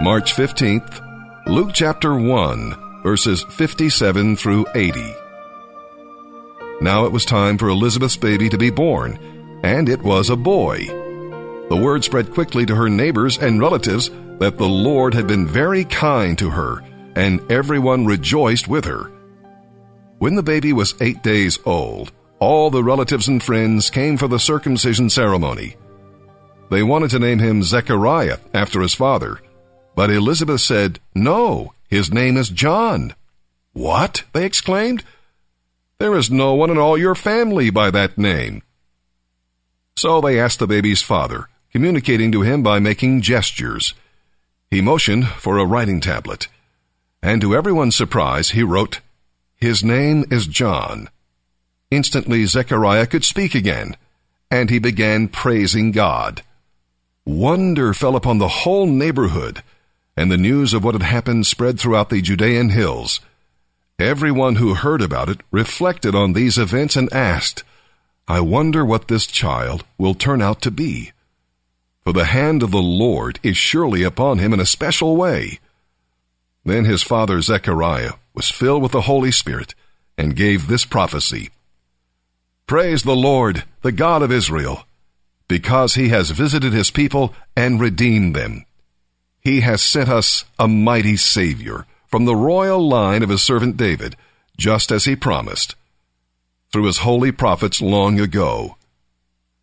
March 15th, Luke chapter 1, verses 57 through 80. Now it was time for Elizabeth's baby to be born, and it was a boy. The word spread quickly to her neighbors and relatives that the Lord had been very kind to her, and everyone rejoiced with her. When the baby was eight days old, all the relatives and friends came for the circumcision ceremony. They wanted to name him Zechariah after his father, but Elizabeth said, No, his name is John. What? they exclaimed. There is no one in all your family by that name. So they asked the baby's father, communicating to him by making gestures. He motioned for a writing tablet, and to everyone's surprise, he wrote, His name is John. Instantly, Zechariah could speak again, and he began praising God. Wonder fell upon the whole neighborhood and the news of what had happened spread throughout the Judean hills. Everyone who heard about it reflected on these events and asked, I wonder what this child will turn out to be. For the hand of the Lord is surely upon him in a special way. Then his father Zechariah was filled with the Holy Spirit and gave this prophecy Praise the Lord, the God of Israel, because he has visited his people and redeemed them. He has sent us a mighty Savior from the royal line of his servant David, just as he promised, through his holy prophets long ago.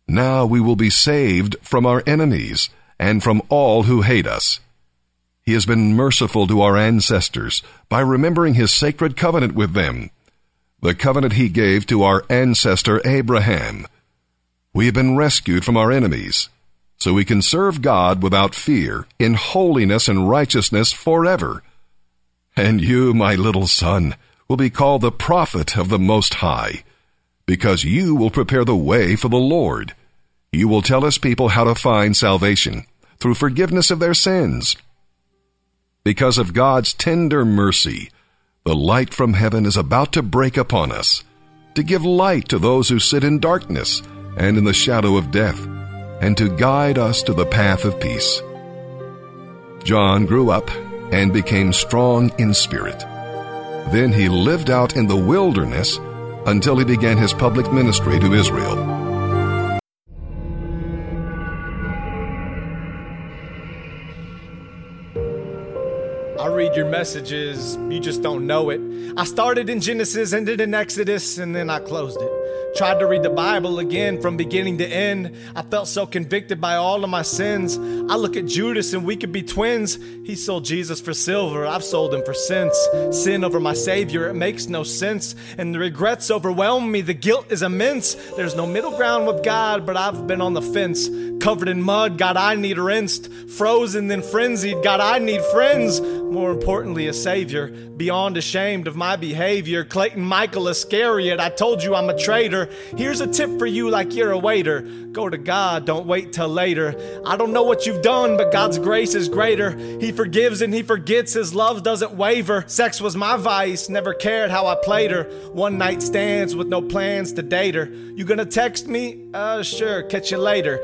Now we will be saved from our enemies and from all who hate us. He has been merciful to our ancestors by remembering his sacred covenant with them, the covenant he gave to our ancestor Abraham. We have been rescued from our enemies so we can serve God without fear, in holiness and righteousness forever. And you, my little son, will be called the prophet of the Most High, because you will prepare the way for the Lord. You will tell his people how to find salvation through forgiveness of their sins. Because of God's tender mercy, the light from heaven is about to break upon us, to give light to those who sit in darkness and in the shadow of death and to guide us to the path of peace. John grew up and became strong in spirit. Then he lived out in the wilderness until he began his public ministry to Israel. I read your messages, you just don't know it. I started in Genesis, ended in Exodus, and then I closed it. Tried to read the Bible again from beginning to end. I felt so convicted by all of my sins. I look at Judas and we could be twins. He sold Jesus for silver. I've sold him for cents. Sin over my Savior, it makes no sense. And the regrets overwhelm me. The guilt is immense. There's no middle ground with God, but I've been on the fence. Covered in mud, God, I need rinsed. Frozen, then frenzied, God, I need friends. More importantly, a Savior. Beyond ashamed of my behavior. Clayton Michael Iscariot, I told you I'm a traitor. Here's a tip for you like you're a waiter. Go to God, don't wait till later. I don't know what you've done, but God's grace is greater. He forgives and He forgets, His love doesn't waver. Sex was my vice, never cared how I played her. One night stands with no plans to date her. You gonna text me? Uh, sure, catch you later.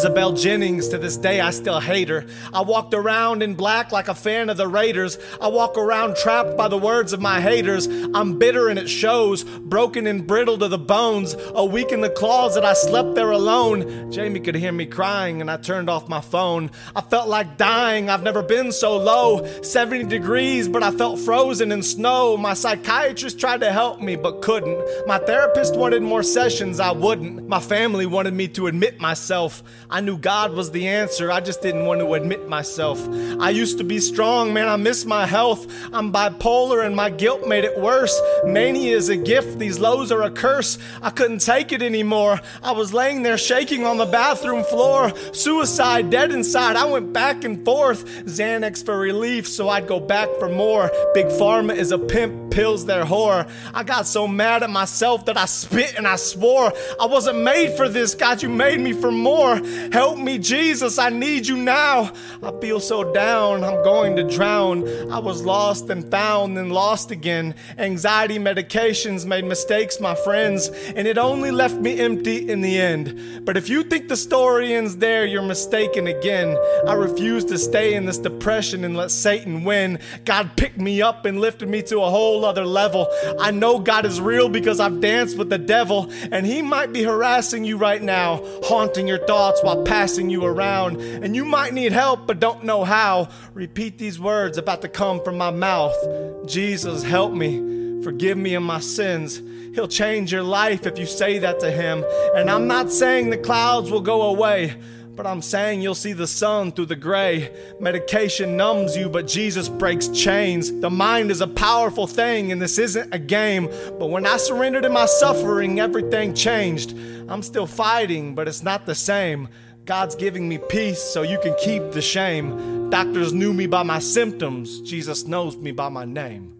Jezebel Jennings, to this day I still hate her. I walked around in black like a fan of the Raiders. I walk around trapped by the words of my haters. I'm bitter and it shows, broken and brittle to the bones. A week in the closet, I slept there alone. Jamie could hear me crying, and I turned off my phone. I felt like dying, I've never been so low. 70 degrees, but I felt frozen in snow. My psychiatrist tried to help me, but couldn't. My therapist wanted more sessions, I wouldn't. My family wanted me to admit myself. I knew God was the answer, I just didn't want to admit myself. I used to be strong, man, I miss my health. I'm bipolar, and my guilt made it worse. Mania is a gift, these lows are a curse. I couldn't take it anymore. I was laying there shaking on the bathroom floor. Suicide, dead inside. I went back and forth. Xanax for relief, so I'd go back for more. Big Pharma is a pimp, pills their whore. I got so mad at myself that I spit and I swore. I wasn't made for this, God, you made me for more. Help me, Jesus, I need you now. I feel so down, I'm going to drown. I was lost and found and lost again. Anxiety medications made mistakes, my friends, and it only left me empty in the end. But if you think the story ends there, you're mistaken again. I refuse to stay in this depression and let Satan win. God picked me up and lifted me to a whole other level. I know God is real because I've danced with the devil, and he might be harassing you right now, haunting your thoughts passing you around. And you might need help but don't know how. Repeat these words about to come from my mouth Jesus, help me. Forgive me of my sins. He'll change your life if you say that to him. And I'm not saying the clouds will go away. But I'm saying you'll see the sun through the gray. Medication numbs you, but Jesus breaks chains. The mind is a powerful thing, and this isn't a game. But when I surrendered to my suffering, everything changed. I'm still fighting, but it's not the same. God's giving me peace so you can keep the shame. Doctors knew me by my symptoms, Jesus knows me by my name.